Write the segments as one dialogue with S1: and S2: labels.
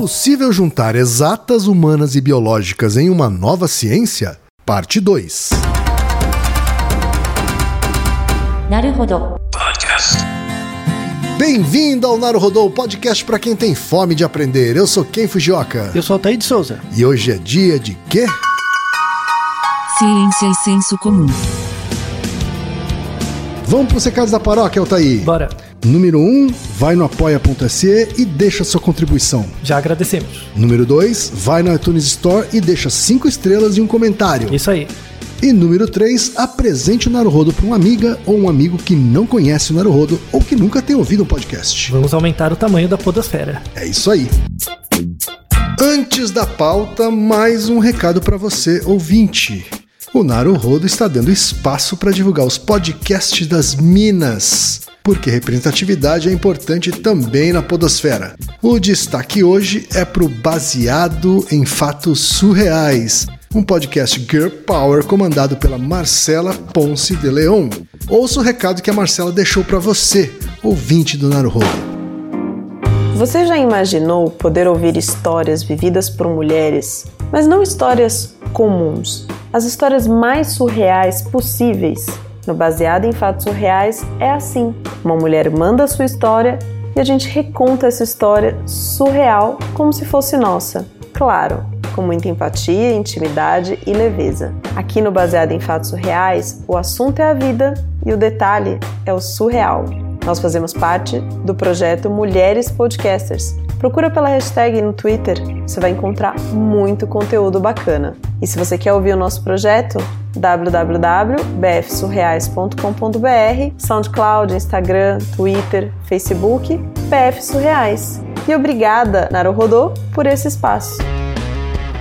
S1: possível juntar exatas humanas e biológicas em uma nova ciência? Parte 2. Bem-vindo ao Naruhodô, podcast para quem tem fome de aprender. Eu sou Ken Fujioka.
S2: Eu sou Altair de Souza.
S1: E hoje é dia de quê?
S3: Ciência e senso comum.
S1: Vamos para os recados da paróquia, Altair.
S2: Bora.
S1: Número 1, um, vai no apoia.se e deixa sua contribuição.
S2: Já agradecemos.
S1: Número 2, vai no iTunes Store e deixa 5 estrelas e um comentário.
S2: Isso aí.
S1: E número 3, apresente o Naruhodo para uma amiga ou um amigo que não conhece o Naruhodo ou que nunca tem ouvido um podcast.
S2: Vamos aumentar o tamanho da podosfera.
S1: É isso aí. Antes da pauta, mais um recado para você, ouvinte. O Naruhodo está dando espaço para divulgar os podcasts das Minas, porque representatividade é importante também na podosfera. O destaque hoje é para o Baseado em Fatos Surreais, um podcast Girl Power comandado pela Marcela Ponce de Leon. Ouça o recado que a Marcela deixou para você, ouvinte do Naruhodo.
S4: Você já imaginou poder ouvir histórias vividas por mulheres, mas não histórias comuns, as histórias mais surreais possíveis? No Baseado em Fatos Surreais é assim: uma mulher manda a sua história e a gente reconta essa história surreal como se fosse nossa. Claro, com muita empatia, intimidade e leveza. Aqui no Baseado em Fatos Surreais, o assunto é a vida e o detalhe é o surreal. Nós fazemos parte do projeto Mulheres Podcasters. Procura pela hashtag no Twitter, você vai encontrar muito conteúdo bacana. E se você quer ouvir o nosso projeto, www.bfsurreais.com.br, SoundCloud, Instagram, Twitter, Facebook, BF Surreais. E obrigada, Naruhodô, por esse espaço.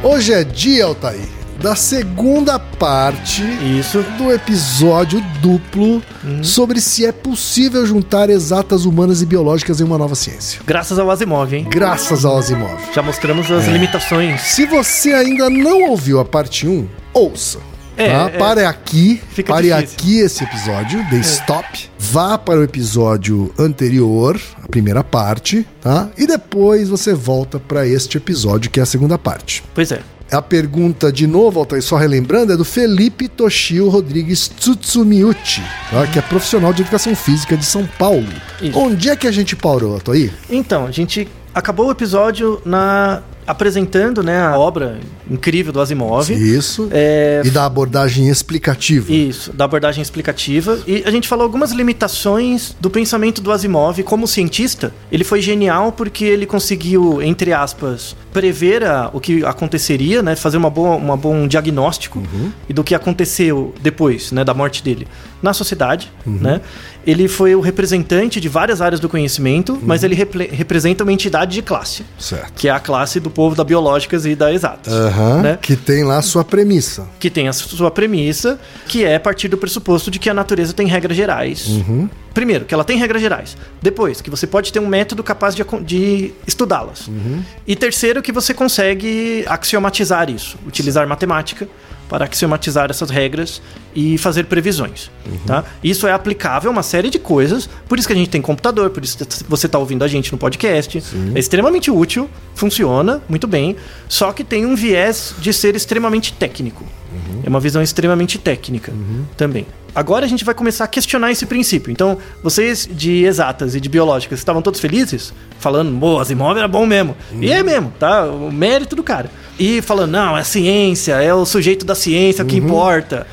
S1: Hoje é dia, Altair, da segunda parte
S2: Isso.
S1: do episódio duplo sobre se é possível juntar exatas humanas e biológicas em uma nova ciência.
S2: Graças ao Asimov, hein?
S1: Graças ao Asimov.
S2: Já mostramos as limitações.
S1: Se você ainda não ouviu a parte 1, ouça.
S2: É,
S1: tá?
S2: é.
S1: Pare aqui,
S2: Fica
S1: pare
S2: difícil.
S1: aqui esse episódio, dê stop, vá para o episódio anterior, a primeira parte, tá? E depois você volta para este episódio que é a segunda parte.
S2: Pois é.
S1: A pergunta, de novo, Altair, só relembrando, é do Felipe Toshio Rodrigues Tsutsumiuchi, tá? que é profissional de educação física de São Paulo.
S2: Isso.
S1: Onde é que a gente parou, Altair?
S2: Então, a gente acabou o episódio na apresentando, né, a obra incrível do Asimov.
S1: Isso.
S2: É,
S1: E da abordagem explicativa.
S2: Isso, da abordagem explicativa. E a gente falou algumas limitações do pensamento do Asimov como cientista. Ele foi genial porque ele conseguiu, entre aspas, prever a- o que aconteceria, né? Fazer uma boa, uma bom diagnóstico e do que aconteceu depois, né? Da morte dele na sociedade, né? Ele foi o representante de várias áreas do conhecimento, mas ele repre- representa uma entidade de classe,
S1: Certo.
S2: que é a classe do povo da biológicas e da exatas,
S1: Aham.
S2: né?
S1: Que tem lá a sua premissa.
S2: que tem a sua premissa, que é partir do pressuposto de que a natureza tem regras gerais. Primeiro, que ela tem regras gerais. Depois, que você pode ter um método capaz de, de estudá-las. E terceiro, que você consegue axiomatizar isso, utilizar matemática para axiomatizar essas regras e fazer previsões. Tá? Isso é aplicável a uma série de coisas, por isso que a gente tem computador, por isso que você está ouvindo a gente no podcast. É extremamente útil, funciona muito bem, só que tem um viés de ser extremamente técnico. É uma visão extremamente técnica também. Agora a gente vai começar a questionar esse princípio. Então, vocês de exatas e de biológicas estavam todos felizes? Falando, pô, Asimov era bom mesmo. E é mesmo, tá? O mérito do cara. E falando, não, é ciência, é o sujeito da ciência que importa.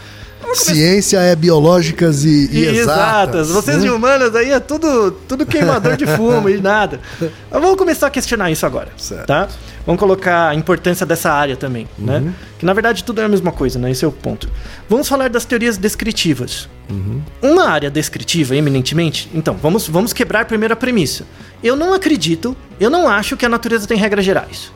S1: Ciência é biológicas e, e
S2: E
S1: exatas.
S2: Vocês
S1: né?
S2: de humanas aí é tudo, tudo queimador de fumo e nada. Mas vamos começar a questionar isso agora.
S1: Certo.
S2: Tá? Vamos colocar a importância dessa área também, né? Que na verdade tudo é a mesma coisa, né? Esse é o ponto. Vamos falar das teorias descritivas. Uma área descritiva, eminentemente, então, vamos, vamos quebrar primeiro a premissa. Eu não acredito, eu não acho que a natureza tem regras gerais.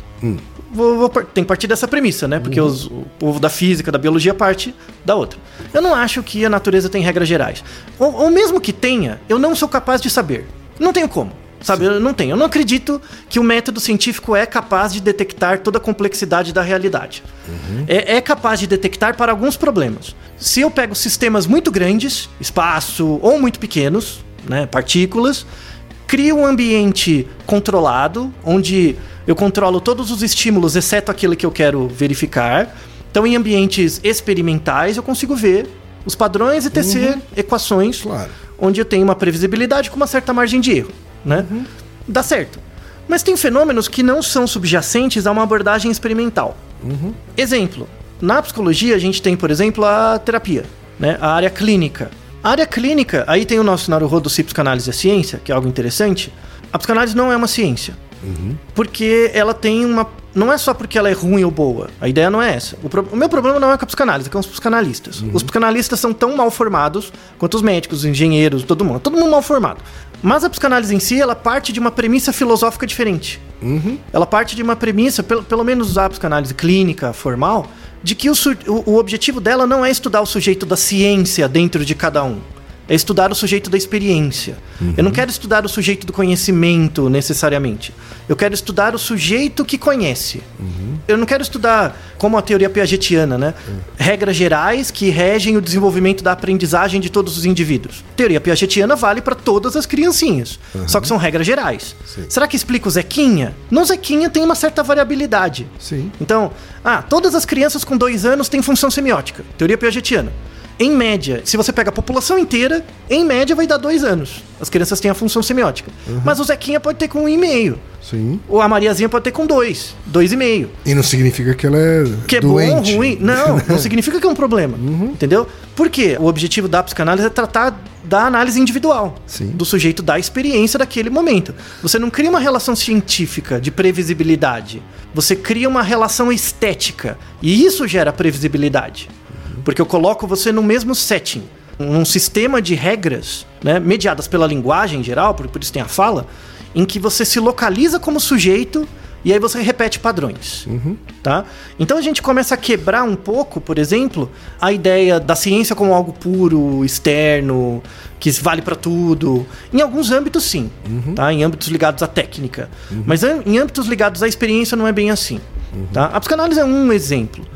S2: Vou, vou tem que partir dessa premissa, né? Porque os- o povo da física, da biologia, parte da outra. Eu não acho que a natureza tem regras gerais. Ou, ou mesmo que tenha, eu não sou capaz de saber. Não tenho como. Sabe, eu não tenho. Eu não acredito que o método científico é capaz de detectar toda a complexidade da realidade. É, é capaz de detectar para alguns problemas. Se eu pego sistemas muito grandes, espaço, ou muito pequenos, né, partículas, crio um ambiente controlado, onde eu controlo todos os estímulos, exceto aquele que eu quero verificar. Então, em ambientes experimentais, eu consigo ver os padrões e tecer equações
S1: Claro.
S2: onde eu tenho uma previsibilidade com uma certa margem de erro, né? Dá certo. Mas tem fenômenos que não são subjacentes a uma abordagem experimental. Exemplo, na psicologia a gente tem, por exemplo, a terapia, né? A área clínica. A área clínica, aí tem o nosso Naruhodo se psicanálise é ciência, que é algo interessante. A psicanálise não é uma ciência. Porque ela tem uma. Não é só porque ela é ruim ou boa. A ideia não é essa. O, pro- o meu problema não é com a psicanálise, é com os psicanalistas. Os psicanalistas são tão mal formados quanto os médicos, os engenheiros, todo mundo. Todo mundo mal formado. Mas a psicanálise em si, ela parte de uma premissa filosófica diferente. Ela parte de uma premissa, pelo, pelo menos a psicanálise clínica, formal, de que o, o objetivo dela não é estudar o sujeito da ciência dentro de cada um. É estudar o sujeito da experiência. Eu não quero estudar o sujeito do conhecimento necessariamente. Eu quero estudar o sujeito que conhece. Eu não quero estudar como a teoria piagetiana, né? Regras gerais que regem o desenvolvimento da aprendizagem de todos os indivíduos. Teoria piagetiana vale para todas as criancinhas. Só que são regras gerais.
S1: Sim.
S2: Será que explica o Zequinha? No Zequinha tem uma certa variabilidade.
S1: Sim.
S2: Então, ah, todas as crianças com dois anos têm função semiótica. Teoria piagetiana. Em média, se você pega a população inteira, em média vai dar dois anos. As crianças têm a função semiótica. Mas o Zequinha pode ter com um e meio.
S1: Sim.
S2: Ou a Mariazinha pode ter com dois. Dois e meio.
S1: E não significa que ela é
S2: Que é
S1: doente.
S2: bom ou ruim. Não, não significa que é um problema.
S1: Uhum.
S2: Entendeu? Por quê? O objetivo da psicanálise é tratar da análise individual.
S1: Sim.
S2: Do sujeito da experiência daquele momento. Você não cria uma relação científica de previsibilidade. Você cria uma relação estética. E isso gera previsibilidade. Porque eu coloco você no mesmo setting. Num sistema de regras, né, mediadas pela linguagem em geral, por, por isso tem a fala, em que você se localiza como sujeito e aí você repete padrões. Tá? Então a gente começa a quebrar um pouco, por exemplo, a ideia da ciência como algo puro, externo, que vale para tudo. Em alguns âmbitos, sim. Tá? Em âmbitos ligados à técnica. Mas am- em âmbitos ligados à experiência não é bem assim. Tá? A psicanálise é um exemplo.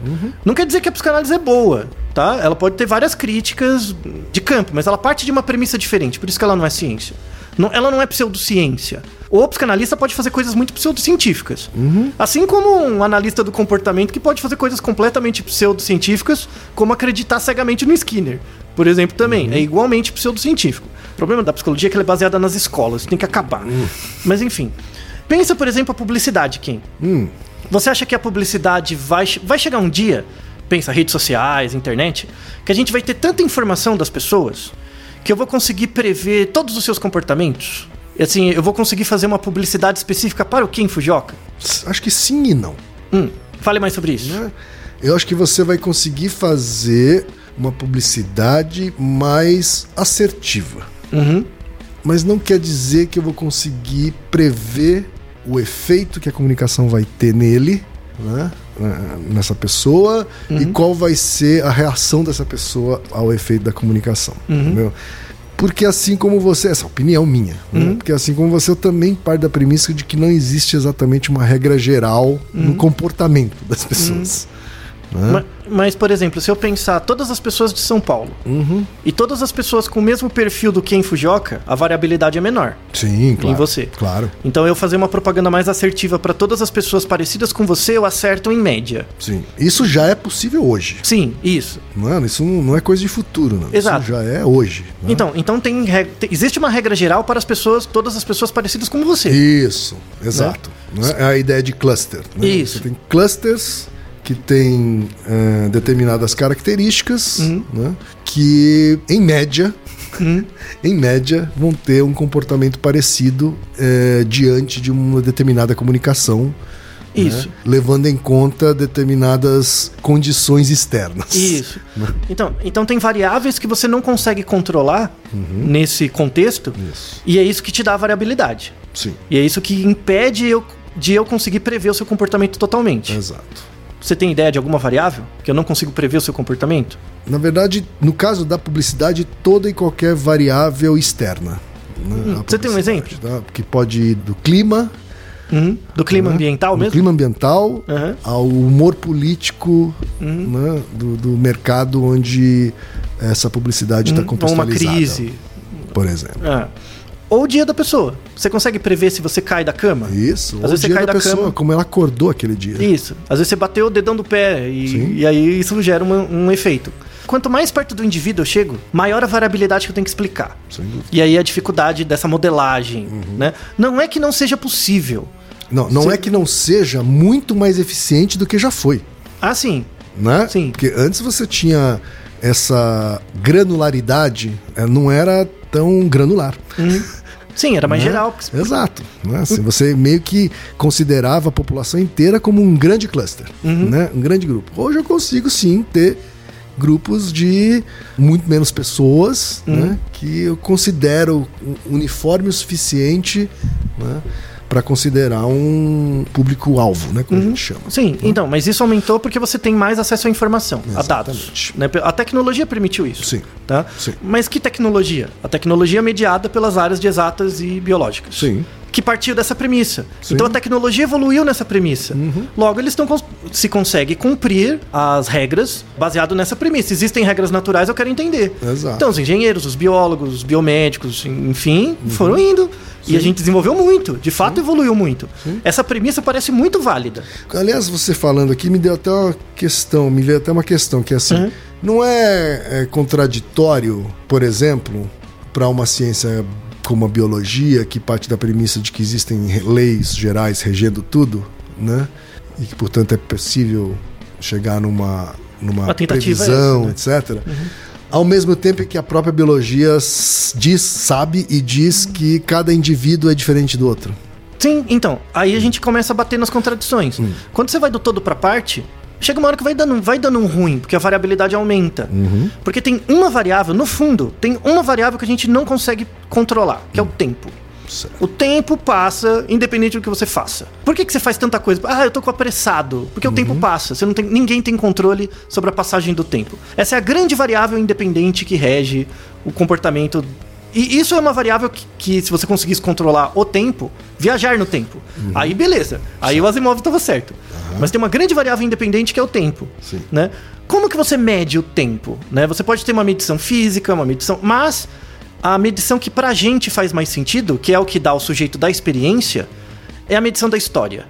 S2: Não quer dizer que a psicanálise é boa. Tá? Ela pode ter várias críticas de campo, mas ela parte de uma premissa diferente, por isso que ela não é ciência. Não- ela não é pseudociência. O psicanalista pode fazer coisas muito pseudocientíficas. Assim como um analista do comportamento que pode fazer coisas completamente pseudocientíficas, como acreditar cegamente no Skinner. Por exemplo, também. É igualmente pseudocientífico. O problema da psicologia é que ela é baseada nas escolas. Tem que acabar. Mas enfim. Pensa, por exemplo, a publicidade, Kim.
S1: Hum,
S2: Você acha que a publicidade vai, vai chegar um dia, pensa redes sociais, internet, que a gente vai ter tanta informação das pessoas que eu vou conseguir prever todos os seus comportamentos? E assim, eu vou conseguir fazer uma publicidade específica para o Kim Fujioka?
S1: acho que sim e não.
S2: Hum, fale mais sobre isso.
S1: né? Eu acho que você vai conseguir fazer uma publicidade mais assertiva.
S2: Uhum.
S1: Mas não quer dizer que eu vou conseguir prever o efeito que a comunicação vai ter nele, né? nessa pessoa, e qual vai ser a reação dessa pessoa ao efeito da comunicação. Entendeu? Porque assim como você, essa é a opinião minha, né? porque assim como você, eu também parte da premissa de que não existe exatamente uma regra geral no comportamento das pessoas. né?
S2: Ma- Mas, por exemplo, se eu pensar todas as pessoas de São Paulo e todas as pessoas com o mesmo perfil do Ken Fujioka, a variabilidade é menor.
S1: Sim, claro.
S2: Em você.
S1: Claro,
S2: Então, eu fazer uma propaganda mais assertiva para todas as pessoas parecidas com você, eu acerto em média.
S1: sim. Isso já é possível hoje.
S2: Sim, isso.
S1: Mano, isso não é coisa de futuro, não.
S2: Exato.
S1: Isso já é hoje. né?
S2: Então, então tem, reg- existe uma regra geral para as pessoas, todas as pessoas parecidas com você.
S1: Isso, exato. Né? É a ideia de cluster. né?
S2: Isso.
S1: Você tem clusters que têm eh, determinadas características
S2: Uhum.
S1: né? que, em média, em média, vão ter um comportamento parecido eh, diante de uma determinada comunicação.
S2: Isso.
S1: né? Levando em conta determinadas condições externas.
S2: Isso. Então, então tem variáveis que você não consegue controlar nesse contexto,
S1: Isso.
S2: e é isso que te dá a variabilidade.
S1: Sim,
S2: E é isso que impede eu, de eu conseguir prever o seu comportamento totalmente.
S1: exato.
S2: Você tem ideia de alguma variável que eu não consigo prever o seu comportamento?
S1: Na verdade, no caso da publicidade, toda e qualquer variável externa. né,
S2: Hum, você tem um
S1: publicidade, tá? Que pode ir do clima,
S2: Uhum. Do clima
S1: né,
S2: ambiental
S1: do
S2: mesmo?
S1: clima ambiental,
S2: Aham.
S1: ao humor político
S2: Uhum.
S1: né, do, do mercado onde essa publicidade está
S2: Uhum. Ou uma
S1: contextualizada.
S2: crise.
S1: Por exemplo.
S2: Ah. Ou o dia da pessoa. Você consegue prever se você cai da cama?
S1: Isso,
S2: Às
S1: ou o
S2: vezes você
S1: dia
S2: cai
S1: da
S2: da
S1: pessoa,
S2: cama.
S1: como ela acordou aquele dia.
S2: Isso. Às vezes você bateu o dedão do pé e, e aí isso gera uma- um efeito. Quanto mais perto do indivíduo eu chego, maior a variabilidade que eu tenho que explicar.
S1: Sem dúvida.
S2: E aí a dificuldade dessa modelagem,
S1: Uhum.
S2: né? Não é que não seja possível.
S1: Não, não
S2: Sim.
S1: é que não seja muito mais eficiente do que já foi,
S2: Ah, sim.
S1: né?
S2: Sim.
S1: Porque antes você tinha essa granularidade, eh, não era tão granular.
S2: Sim, era mais
S1: né?
S2: geral.
S1: Exato. Né? Assim, você meio que considerava a população inteira como um grande cluster,
S2: Uhum.
S1: né? um grande grupo. Hoje eu consigo sim ter grupos de muito menos pessoas,
S2: Uhum.
S1: né? que eu considero uniforme o suficiente né? Para considerar um público-alvo, né? como a gente chama.
S2: Sim, então, mas isso aumentou porque você tem mais acesso à informação, a dados.
S1: Exatamente.
S2: né? A tecnologia permitiu isso.
S1: Sim.
S2: Tá?
S1: Sim.
S2: Mas que tecnologia? A tecnologia é mediada pelas áreas de exatas e biológicas.
S1: Sim.
S2: Que partiu dessa premissa.
S1: Sim.
S2: Então a tecnologia evoluiu nessa premissa. Logo, eles estão se consegue cumprir as regras baseado nessa premissa. Existem regras naturais, eu quero entender.
S1: Exato.
S2: Então, os engenheiros, os biólogos, os biomédicos, enfim, foram indo. E a gente desenvolveu muito. De fato, evoluiu muito. Essa premissa parece muito válida.
S1: Aliás, você falando aqui me deu até uma questão, me veio até uma questão que é assim,
S2: Uhum.
S1: não é, é contraditório, por exemplo, para uma ciência como a biologia, que parte da premissa de que existem leis gerais regendo tudo, né? E que portanto é possível chegar numa numa
S2: Uma tentativa é
S1: previsão,
S2: essa,
S1: etc. Ao mesmo tempo que a própria biologia diz, sabe e diz que cada indivíduo é diferente do outro.
S2: Sim, então, aí a gente começa a bater nas contradições.
S1: Hum.
S2: Quando você vai do todo pra parte, chega uma hora que vai dando, vai dando um ruim, porque a variabilidade aumenta.
S1: Uhum.
S2: Porque tem uma variável, no fundo, tem uma variável que a gente não consegue controlar, que é o tempo.
S1: Certo.
S2: O tempo passa, independente do que você faça. Por que, que você faz tanta coisa? Ah, eu tô com apressado. Porque o tempo passa. Você não tem, ninguém tem controle sobre a passagem do tempo. Essa é a grande variável independente que rege o comportamento. E isso é uma variável que, que, se você conseguisse controlar o tempo, viajar no tempo. Aí beleza. Aí o Asimov estava certo. Mas tem uma grande variável independente que é o tempo.
S1: Sim.
S2: Né? Como que você mede o tempo? Né? Você pode ter uma medição física, uma medição. Mas a medição que pra gente faz mais sentido, que é o que dá ao sujeito da experiência, é a medição da história.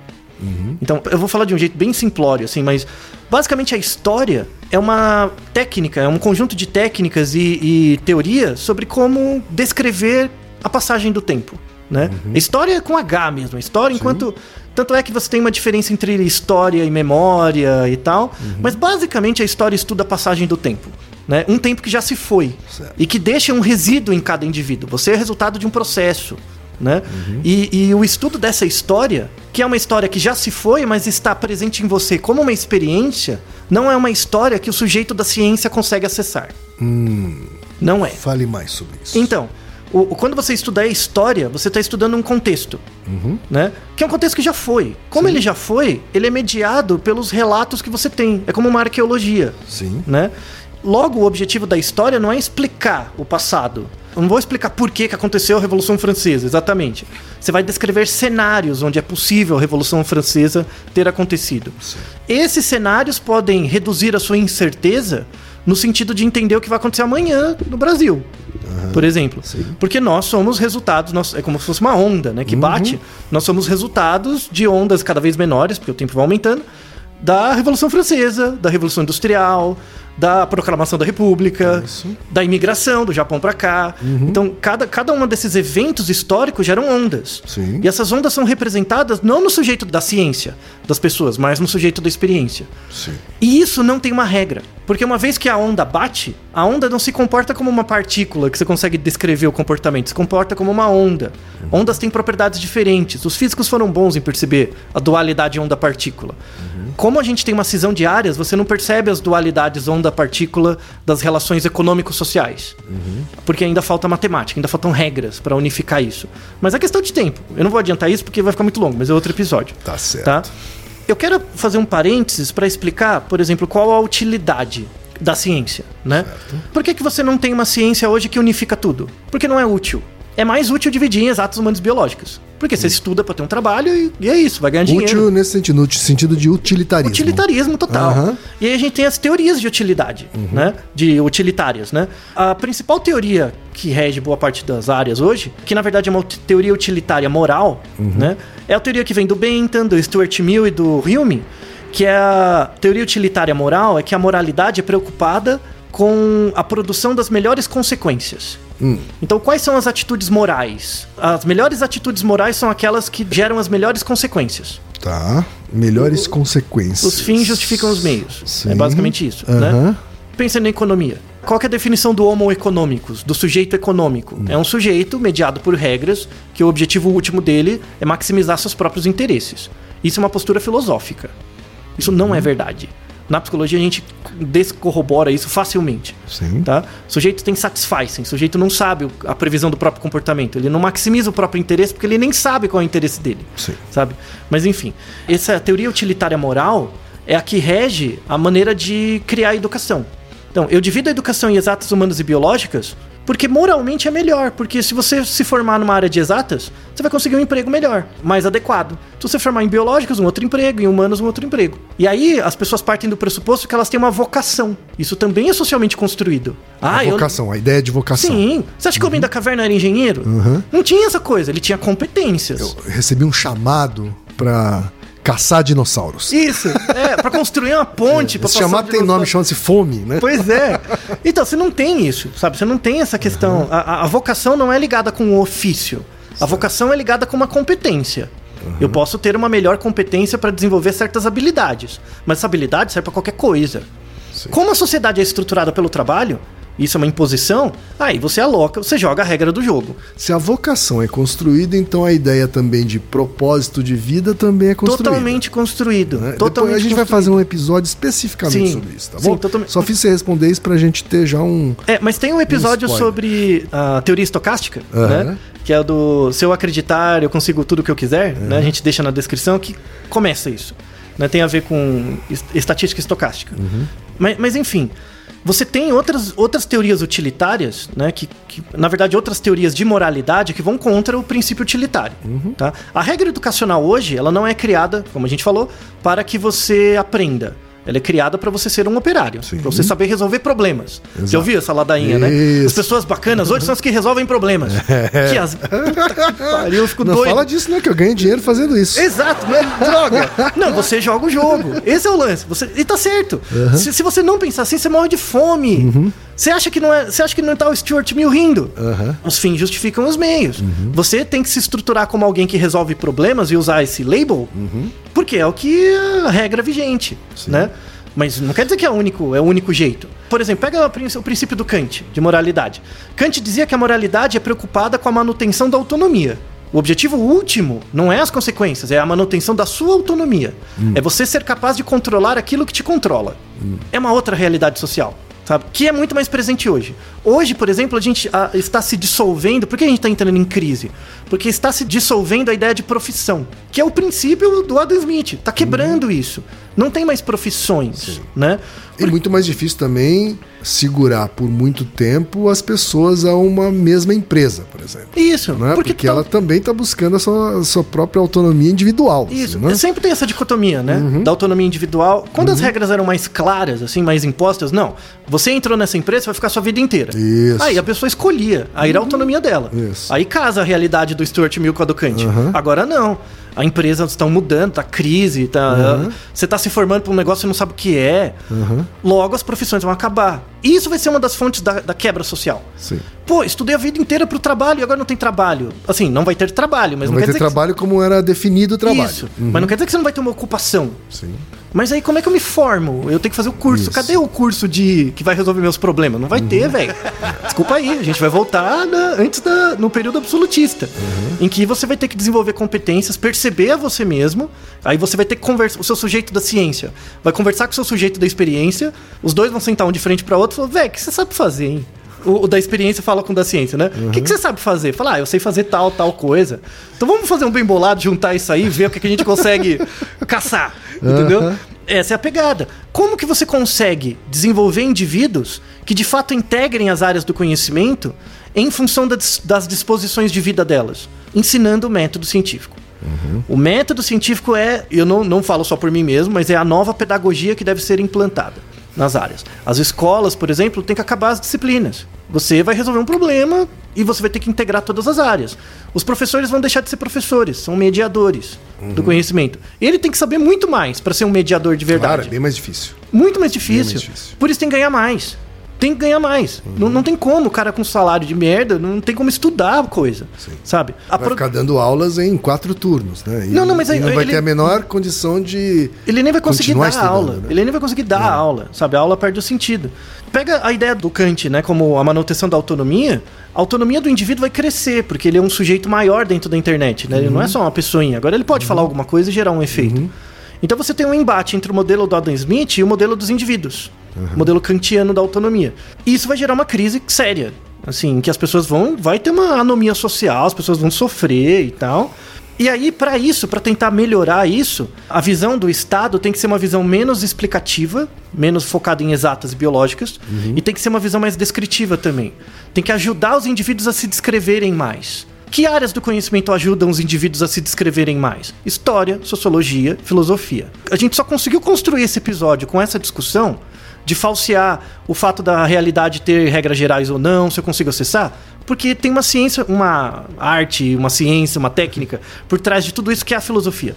S2: Então, eu vou falar de um jeito bem simplório, assim, mas basicamente a história é uma técnica, é um conjunto de técnicas e, e teorias sobre como descrever a passagem do tempo. Né? História com H mesmo, história enquanto. Tanto é que você tem uma diferença entre história e memória e tal, mas basicamente a história estuda a passagem do tempo. Né? Um tempo que já se foi
S1: Certo.
S2: e que deixa um resíduo em cada indivíduo. Você é resultado de um processo. Né? E, e o estudo dessa história, que é uma história que já se foi, mas está presente em você como uma experiência, não é uma história que o sujeito da ciência consegue acessar. Não é.
S1: Fale mais sobre isso.
S2: Então, o- o- quando você estuda a história, você está estudando um contexto, né? Que é um contexto que já foi. Como ele já foi, ele é mediado pelos relatos que você tem. É como uma arqueologia,
S1: Sim.
S2: né? Logo, o objetivo da história não é explicar o passado. Eu não vou explicar por que, que aconteceu a Revolução Francesa, exatamente. Você vai descrever cenários onde é possível a Revolução Francesa ter acontecido. Esses cenários podem reduzir a sua incerteza no sentido de entender o que vai acontecer amanhã no Brasil. Por exemplo. Porque nós somos resultados, nós, é como se fosse uma onda né, que bate. Nós somos resultados de ondas cada vez menores, porque o tempo vai aumentando, da Revolução Francesa, da Revolução Industrial, da proclamação da República,
S1: Isso.
S2: da imigração do Japão para cá. Então, cada, cada um desses eventos históricos geram ondas.
S1: Sim.
S2: E essas ondas são representadas não no sujeito da ciência das pessoas, mas no sujeito da experiência.
S1: Sim.
S2: E isso não tem uma regra. Porque uma vez que a onda bate, a onda não se comporta como uma partícula que você consegue descrever o comportamento, se comporta como uma onda. Ondas têm propriedades diferentes. Os físicos foram bons em perceber a dualidade onda-partícula. Como a gente tem uma cisão de áreas, você não percebe as dualidades onda-partícula das relações econômico-sociais. Porque ainda falta matemática, ainda faltam regras para unificar isso. Mas é questão de tempo. Eu não vou adiantar isso porque vai ficar muito longo, mas é outro episódio.
S1: Tá certo.
S2: Tá? Eu quero fazer um parênteses para explicar, por exemplo, qual a utilidade da ciência, né? Por que, que você não tem uma ciência hoje que unifica tudo? Porque não é útil. É mais útil dividir em exatos humanos biológicos. Porque você estuda para ter um trabalho e, e é isso, vai ganhar dinheiro.
S1: Útil nesse sentido, no sentido de utilitarismo.
S2: Utilitarismo total.
S1: Aham.
S2: E aí a gente tem as teorias de utilidade, né? De utilitárias, né? A principal teoria que rege boa parte das áreas hoje, que na verdade é uma teoria utilitária moral, né? É a teoria que vem do Bentham, do Stuart Mill e do Hume, que é a teoria utilitária moral, é que a moralidade é preocupada com a produção das melhores consequências. Então, quais são as atitudes morais? As melhores atitudes morais são aquelas que geram as melhores consequências.
S1: Tá. Melhores consequências.
S2: Os fins justificam os meios.
S1: Sim.
S2: É basicamente isso,
S1: Aham.
S2: né? Pensando em economia. Qual é a definição do homo economicus, do sujeito econômico? É um sujeito mediado por regras que o objetivo último dele é maximizar seus próprios interesses. Isso é uma postura filosófica. Isso não é verdade. Na psicologia a gente descorrobora isso facilmente.
S1: Sim.
S2: Tá? O sujeito tem satisficing, o sujeito não sabe a previsão do próprio comportamento, ele não maximiza o próprio interesse porque ele nem sabe qual é o interesse dele
S1: Sim.
S2: sabe? Mas enfim, essa teoria utilitária moral é a que rege a maneira de criar a educação. Então, eu divido a educação em exatas, humanas e biológicas porque moralmente é melhor, porque se você se formar numa área de exatas, você vai conseguir um emprego melhor, mais adequado. Se você formar em biológicas, um outro emprego, em humanos, um outro emprego. E aí as pessoas partem do pressuposto que elas têm uma vocação. Isso também é socialmente construído.
S1: A
S2: Ah, eu
S1: vocação, a ideia de vocação.
S2: Sim. Você acha que o homem da caverna era engenheiro? Não tinha essa coisa, ele tinha competências.
S1: Eu recebi um chamado pra caçar dinossauros.
S2: Isso, é, pra construir uma ponte. pra
S1: Esse
S2: passar
S1: chamado
S2: de
S1: tem nome, chama-se fome, né?
S2: Pois é. Então, você não tem isso, sabe? Você não tem essa questão. A, a- a vocação não é ligada com o ofício. A vocação é ligada com uma competência. Eu posso ter uma melhor competência para desenvolver certas habilidades, mas essa habilidade serve para qualquer coisa. Como a sociedade é estruturada pelo trabalho, isso é uma imposição, aí você aloca, você joga a regra do jogo.
S1: Se a vocação é construída, então a ideia também de propósito de vida também é construída.
S2: Totalmente construído.
S1: né?
S2: Totalmente
S1: Depois a gente vai
S2: construído.
S1: fazer um episódio especificamente
S2: Sim,
S1: sobre isso, tá
S2: sim,
S1: bom?
S2: totalmente.
S1: Só fiz você responder isso pra gente ter já um.
S2: É, mas tem um episódio
S1: spoiler.
S2: sobre a teoria estocástica,
S1: Aham.
S2: né? Que é do se eu acreditar, eu consigo tudo o que eu quiser, né? A gente deixa na descrição que começa isso. Né? Tem a ver com est- estatística estocástica. Mas, mas enfim, você tem outras, outras teorias utilitárias, né? Que, que, na verdade, outras teorias de moralidade que vão contra o princípio utilitário. Tá? A regra educacional hoje, ela não é criada, como a gente falou, para que você aprenda. Ela é criada para você ser um operário, para você saber resolver problemas. Você
S1: Exato.
S2: ouviu essa ladainha, né?
S1: Isso.
S2: As pessoas bacanas hoje são as que resolvem problemas. Que as... Puta que pariu, eu fico
S1: Não
S2: doido.
S1: fala disso, né? Que eu ganho dinheiro fazendo isso.
S2: Exato, não é droga. Não, você joga o jogo. Esse é o lance. Você... E tá certo. Se, se você não pensar assim, você morre de fome. Você acha que não é. Você acha que não tá o Stuart Mill rindo?
S1: Aham.
S2: Os fins justificam os meios. Você tem que se estruturar como alguém que resolve problemas e usar esse label, porque é o que é a regra vigente, né? Mas não quer dizer que é o único, é o único jeito. Por exemplo, pega o prin- o princípio do Kant, de moralidade. Kant dizia que a moralidade é preocupada com a manutenção da autonomia. O objetivo último não é as consequências, é a manutenção da sua autonomia. É você ser capaz de controlar aquilo que te controla. É uma outra realidade social sabe? Que é muito mais presente hoje. Hoje, por exemplo, a gente ah, está se dissolvendo. Por que a gente está entrando em crise? Porque está se dissolvendo a ideia de profissão, que é o princípio do Adam Smith. Está quebrando isso. Não tem mais profissões, né?
S1: E muito mais difícil também segurar por muito tempo as pessoas a uma mesma empresa, por exemplo.
S2: Isso,
S1: Né? Porque,
S2: tão-
S1: ela também está buscando a sua, a sua própria autonomia individual. assim,
S2: Isso,
S1: né?
S2: sempre tem essa dicotomia, né?
S1: Uhum.
S2: Da autonomia individual. Quando as regras eram mais claras, assim, mais impostas, não. Você entrou nessa empresa, vai ficar sua vida inteira.
S1: Isso.
S2: Aí a pessoa escolhia, aí era a autonomia dela.
S1: Isso.
S2: Aí casa a realidade do Stuart Mill com a do Kant.
S1: Uhum.
S2: Agora não. A empresa estão mudando, tá crise, tá, você tá se formando para um negócio que você não sabe o que é.
S1: Uhum.
S2: Logo as profissões vão acabar. E isso vai ser uma das fontes da, da quebra social.
S1: Sim.
S2: Pô, estudei a vida inteira pro trabalho e agora não tem trabalho. Assim, não vai ter trabalho, mas
S1: Não
S2: não,
S1: vai
S2: quer
S1: ter
S2: dizer que-
S1: trabalho como era definido o trabalho.
S2: isso. Mas não quer dizer que você não vai ter uma ocupação.
S1: Sim.
S2: Mas aí como é que eu me formo? Eu tenho que fazer o curso.
S1: Isso.
S2: Cadê o curso de que vai resolver meus problemas? Não vai ter, velho. Desculpa aí, a gente vai voltar na- antes da no período absolutista, em que você vai ter que desenvolver competências, perceber a você mesmo. Aí você vai ter que conversar, o seu sujeito da ciência vai conversar com o seu sujeito da experiência. Os dois vão sentar um de frente para outro e falar: "Velho, o que você sabe fazer, hein?" O, o da experiência fala com o da ciência, né? O que, que você sabe fazer? Fala, ah, eu sei fazer tal, tal coisa. Então vamos fazer um bem bolado, juntar isso aí, ver o que, que a gente consegue caçar. Entendeu?
S1: Aham.
S2: Essa é a pegada. Como que você consegue desenvolver indivíduos que de fato integrem as áreas do conhecimento em função das, das disposições de vida delas? Ensinando o método científico. O método científico é, eu não, não falo só por mim mesmo, mas é a nova pedagogia que deve ser implantada. Nas áreas. As escolas, por exemplo, têm que acabar as disciplinas. Você vai resolver um problema e você vai ter que integrar todas as áreas. Os professores vão deixar de ser professores, são mediadores do conhecimento. Ele tem que saber muito mais para ser um mediador de verdade.
S1: Claro, é bem mais difícil.
S2: Muito mais difícil.
S1: mais difícil.
S2: Por isso tem que ganhar mais. Tem que ganhar mais. Não, não tem como o cara com salário de merda, não tem como estudar a coisa. Sabe? A
S1: Vai
S2: pro-
S1: ficar dando aulas em quatro turnos, né? E,
S2: Não, não, mas aí-
S1: não vai
S2: ele-
S1: ter a menor condição de.
S2: Ele nem vai conseguir dar aula.
S1: né?
S2: Ele nem vai conseguir dar a aula, sabe? A aula perde o sentido. Pega a ideia do Kant, né, como a manutenção da autonomia. A autonomia do indivíduo vai crescer, porque ele é um sujeito maior dentro da internet, né? Ele não é só uma pessoinha. Agora ele pode falar alguma coisa e gerar um efeito. Então você tem um embate entre o modelo do Adam Smith e o modelo dos indivíduos. O modelo kantiano da autonomia. E isso vai gerar uma crise séria. Assim, que as pessoas vão. Vai ter uma anomia social, as pessoas vão sofrer e tal. E aí, para isso, para tentar melhorar isso, a visão do Estado tem que ser uma visão menos explicativa, menos focada em exatas e biológicas, e tem que ser uma visão mais descritiva também. Tem que ajudar os indivíduos a se descreverem mais. Que áreas do conhecimento ajudam os indivíduos a se descreverem mais? História, sociologia, filosofia. A gente só conseguiu construir esse episódio com essa discussão de falsear o fato da realidade ter regras gerais ou não, se eu consigo acessar, porque tem uma ciência, uma arte, uma ciência, uma técnica por trás de tudo isso que é a filosofia.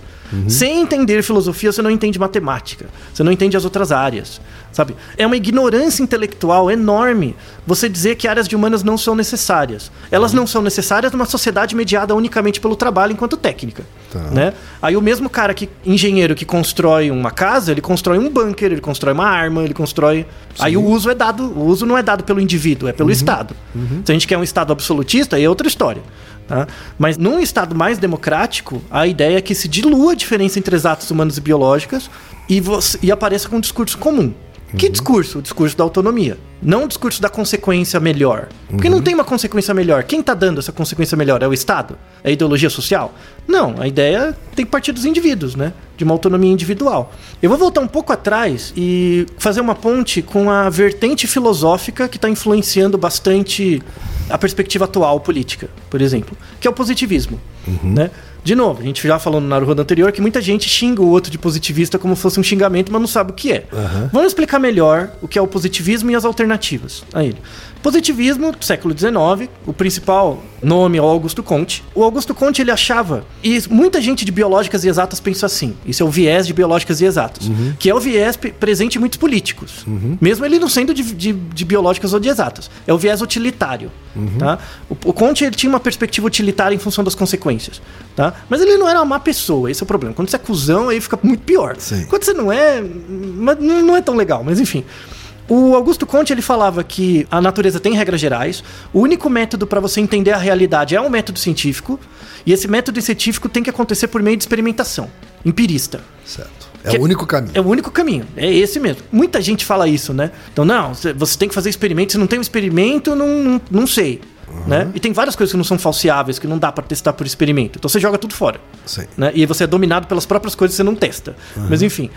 S2: Sem entender filosofia, você não entende matemática, você não entende as outras áreas, sabe? É uma ignorância intelectual enorme você dizer que áreas de humanas não são necessárias. Elas não são necessárias numa sociedade mediada unicamente pelo trabalho enquanto técnica,
S1: Tá.
S2: né? Aí o mesmo cara que engenheiro que constrói uma casa, ele constrói um bunker, ele constrói uma arma, ele constrói. Aí o uso é dado, o uso não é dado pelo indivíduo, é pelo Estado. Se a gente quer um Estado absolutista, é outra história. Tá? Mas num Estado mais democrático, a ideia é que se dilua a diferença entre exatos humanos e biológicas e, você, e apareça com um discurso comum. Que discurso? O discurso da autonomia. Não o discurso da consequência melhor. Porque não tem uma consequência melhor. Quem está dando essa consequência melhor? É o Estado? É a ideologia social? Não, a ideia tem que partir dos indivíduos, né? De uma autonomia individual. Eu vou voltar um pouco atrás e fazer uma ponte com a vertente filosófica que está influenciando bastante a perspectiva atual política, por exemplo, que é o positivismo, né? De novo, a gente já falou no Naruhodo anterior que muita gente xinga o outro de positivista como se fosse um xingamento, mas não sabe o que é. Vamos explicar melhor o que é o positivismo e as alternativas a ele. Positivismo, século XIX, o principal nome é o Augusto Comte. O Augusto Comte ele achava, e muita gente de biológicas e exatas pensa assim, isso é o viés de biológicas e exatas, que é o viés presente em muitos políticos, mesmo ele não sendo de, de- de biológicas ou de exatas, é o viés utilitário. Tá? O, o Comte ele tinha uma perspectiva utilitária em função das consequências, tá? mas ele não era uma má pessoa, esse é o problema. Quando você é cuzão, aí fica muito pior.
S1: Sim.
S2: Quando você não é, não é tão legal, mas enfim. O Augusto Conte ele falava que a natureza tem regras gerais. O único método para você entender a realidade é um método científico, e esse método científico tem que acontecer por meio de experimentação, empirista.
S1: Certo. É
S2: Que-
S1: o único caminho.
S2: É o único caminho, é esse mesmo. Muita gente fala isso, né? Então, não, cê- você tem que fazer experimento, se não tem um experimento, não, não, não sei. Né? E tem várias coisas que não são falseáveis, que não dá para testar por experimento. Então você joga tudo fora. Né? E você é dominado pelas próprias coisas que você não testa. Mas enfim.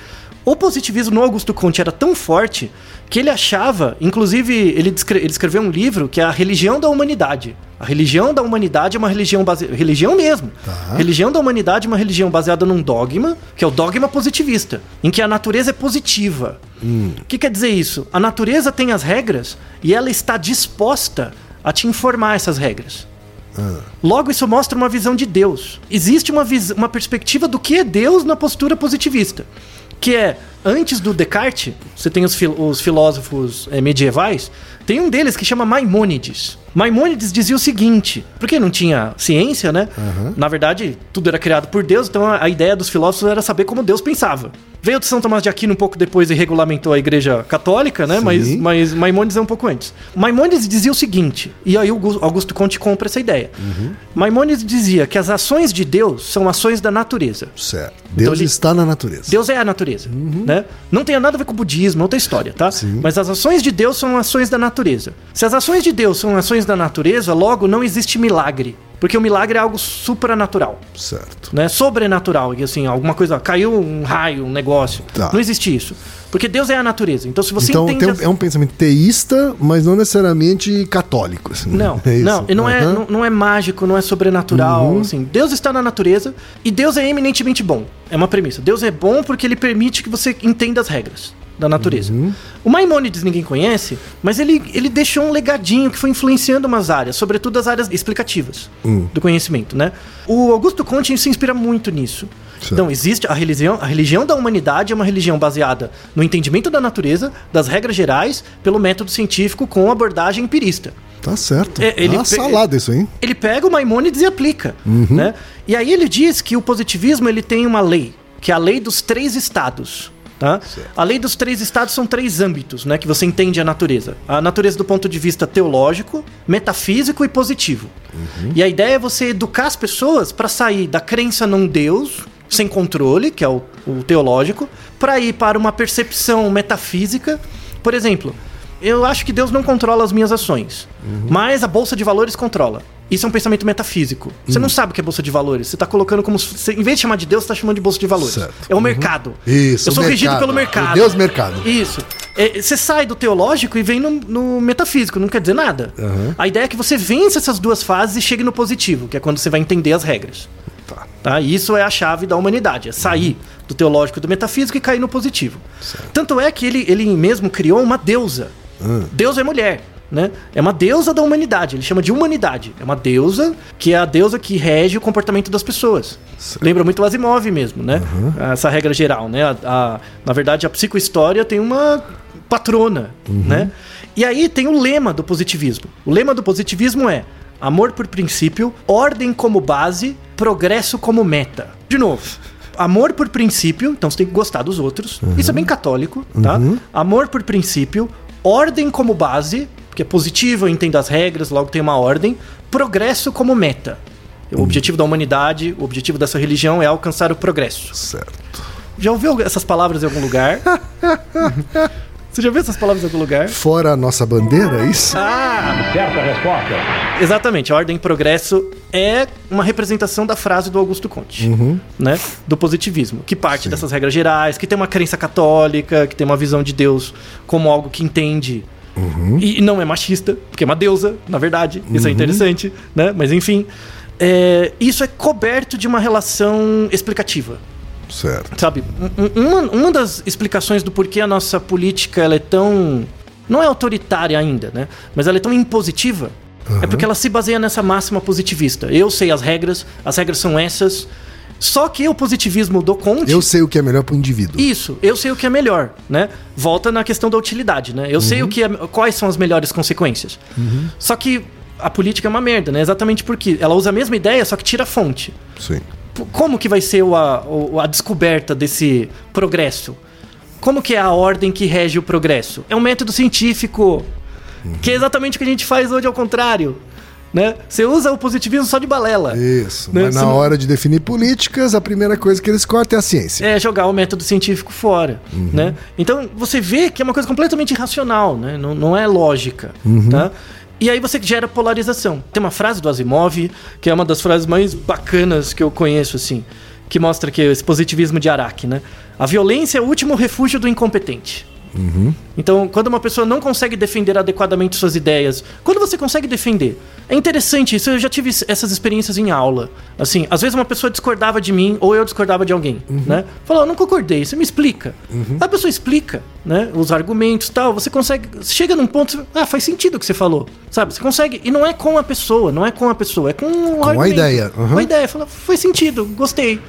S2: O positivismo no Augusto Conte era tão forte que ele achava, inclusive, ele, descre- ele escreveu um livro que é a religião da humanidade. A religião da humanidade é uma religião base... religião mesmo.
S1: Tá.
S2: Religião da humanidade é uma religião baseada num dogma, que é o dogma positivista, em que a natureza é positiva. O que quer dizer isso? A natureza tem as regras e ela está disposta a te informar essas regras. Logo, isso mostra uma visão de Deus. Existe uma, uma perspectiva do que é Deus na postura positivista. Que é, antes do Descartes, você tem os, fil- os filósofos eh, medievais, tem um deles que chama Maimônides. Maimônides dizia o seguinte, porque não tinha ciência, né? Na verdade, tudo era criado por Deus, então a, a ideia dos filósofos era saber como Deus pensava. Veio de São Tomás de Aquino um pouco depois e regulamentou a igreja católica, né?
S1: Sim.
S2: Mas, mas Maimônides é um pouco antes. Maimônides dizia o seguinte, e aí Augusto Conte compra essa ideia. Maimônides dizia que as ações de Deus são ações da natureza.
S1: Certo. Deus
S2: ele-
S1: está na natureza.
S2: Deus é a natureza, né? Não tem nada a ver com o budismo, é outra história, tá? Mas as ações de Deus são ações da natureza. Se as ações de Deus são ações da natureza, logo não existe milagre. Porque o milagre é algo supranatural,
S1: Certo.
S2: né? Sobrenatural, e assim, alguma coisa, caiu um raio, um negócio.
S1: Tá.
S2: Não existe isso. Porque Deus é a natureza. Então se você
S1: então
S2: entende
S1: um-
S2: as-
S1: é um pensamento teísta, mas não necessariamente católico. assim.
S2: Não,
S1: É
S2: não, e não, é.
S1: Uhum.
S2: não, não é mágico, não é sobrenatural. Assim, Deus está na natureza e Deus é eminentemente bom. É uma premissa. Deus é bom porque ele permite que você entenda as regras. Da natureza. O Maimônides ninguém conhece, mas ele, ele deixou um legadinho que foi influenciando umas áreas, sobretudo as áreas explicativas do conhecimento, né? O Augusto Conte se inspira muito nisso.
S1: Certo.
S2: Então, existe a religião, a religião da humanidade é uma religião baseada no entendimento da natureza, das regras gerais, pelo método científico com abordagem empirista.
S1: Tá certo.
S2: É, ele
S1: ah, salada isso, hein?
S2: Ele pega o Maimônides e aplica, né? E aí ele diz que o positivismo ele tem uma lei, que é a lei dos três estados. Tá? A lei dos três estados são três âmbitos, né, que você entende a natureza. A natureza do ponto de vista teológico, metafísico e positivo. E a ideia é você educar as pessoas para sair da crença num Deus sem controle, que é o, o teológico, para ir para uma percepção metafísica. Por exemplo, eu acho que Deus não controla as minhas ações, mas a bolsa de valores controla. Isso é um pensamento metafísico. Você não sabe o que é bolsa de valores. Você está colocando como. Você, em vez de chamar de Deus, você está chamando de bolsa de valores.
S1: Certo.
S2: É o mercado.
S1: Isso,
S2: Eu
S1: o
S2: sou regido
S1: mercado.
S2: pelo
S1: O
S2: mercado.
S1: Deus mercado.
S2: Isso. É, você sai do teológico e vem no, no metafísico, não quer dizer nada. A ideia é que você vence essas duas fases e chegue no positivo, que é quando você vai entender as regras.
S1: Tá.
S2: Tá? E Isso é a chave da humanidade, é sair do teológico e do metafísico e cair no positivo. Tanto é que ele, ele mesmo criou uma deusa. Deus é mulher. Né? É uma deusa da humanidade, ele chama de humanidade. É uma deusa que é a deusa que rege o comportamento das pessoas. Lembra muito o Asimov mesmo, né? Essa regra geral, né? A- a- na verdade, a psicohistória tem uma patrona, né? E aí tem o lema do positivismo. O lema do positivismo é amor por princípio, ordem como base, progresso como meta. De novo, amor por princípio, então você tem que gostar dos outros. Isso é bem católico, tá? Amor por princípio, ordem como base, porque é positivo, eu entendo as regras, logo tem uma ordem. Progresso como meta. O objetivo da humanidade, o objetivo dessa religião é alcançar o progresso.
S1: Certo.
S2: Já ouviu essas palavras em algum lugar? Você já ouviu essas palavras em algum lugar?
S1: Fora a nossa bandeira, é isso?
S2: Ah,
S5: Certa resposta.
S2: exatamente. A ordem e progresso é uma representação da frase do Augusto Conte, né? Do positivismo, que parte dessas regras gerais, que tem uma crença católica, que tem uma visão de Deus como algo que entende e não é machista, porque é uma deusa, na verdade. Isso é interessante, né? Mas enfim, é, isso é coberto de uma relação explicativa.
S1: Certo.
S2: Sabe, um- um- uma, uma das explicações do porquê a nossa política ela é tão. Não é autoritária ainda, né? Mas ela é tão impositiva. É porque ela se baseia nessa máxima positivista. Eu sei as regras, as regras são essas. Só que o positivismo do Conte.
S1: Eu sei o que é melhor pro indivíduo.
S2: Isso, eu sei o que é melhor, né? Volta na questão da utilidade, né? Eu sei o que é, quais são as melhores consequências. Só que a política é uma merda, né? Exatamente porque ela usa a mesma ideia, só que tira a fonte.
S1: Sim.
S2: Como que vai ser o- a, o- a descoberta desse progresso? Como que é a ordem que rege o progresso? É um método científico, que é exatamente o que a gente faz hoje ao contrário, né? Você usa o positivismo só de balela.
S1: Isso.
S2: Né?
S1: Mas
S2: Você
S1: na
S2: não-
S1: hora de definir políticas, a primeira coisa que eles cortam é a ciência.
S2: é jogar o método científico fora, né? Então você vê que é uma coisa completamente irracional, né? Não, não é lógica, tá? E aí você gera polarização. Tem uma frase do Asimov, que é uma das frases mais bacanas que eu conheço, assim, que mostra que esse positivismo de Araki, né? A violência é o último refúgio do incompetente. Então, quando uma pessoa não consegue defender adequadamente suas ideias, quando você consegue defender, é interessante isso. Eu já tive essas experiências em aula. Assim, às vezes uma pessoa discordava de mim ou eu discordava de alguém, né? Falou, eu não concordei, você me explica. A pessoa explica, né? Os argumentos e tal. Você consegue. Chega num ponto, ah, faz sentido o que você falou, sabe? Você consegue. E não é com a pessoa, não é com a pessoa, é com o
S1: a
S2: argumento.
S1: ideia, uhum.
S2: Com a ideia. Fala, faz sentido, gostei.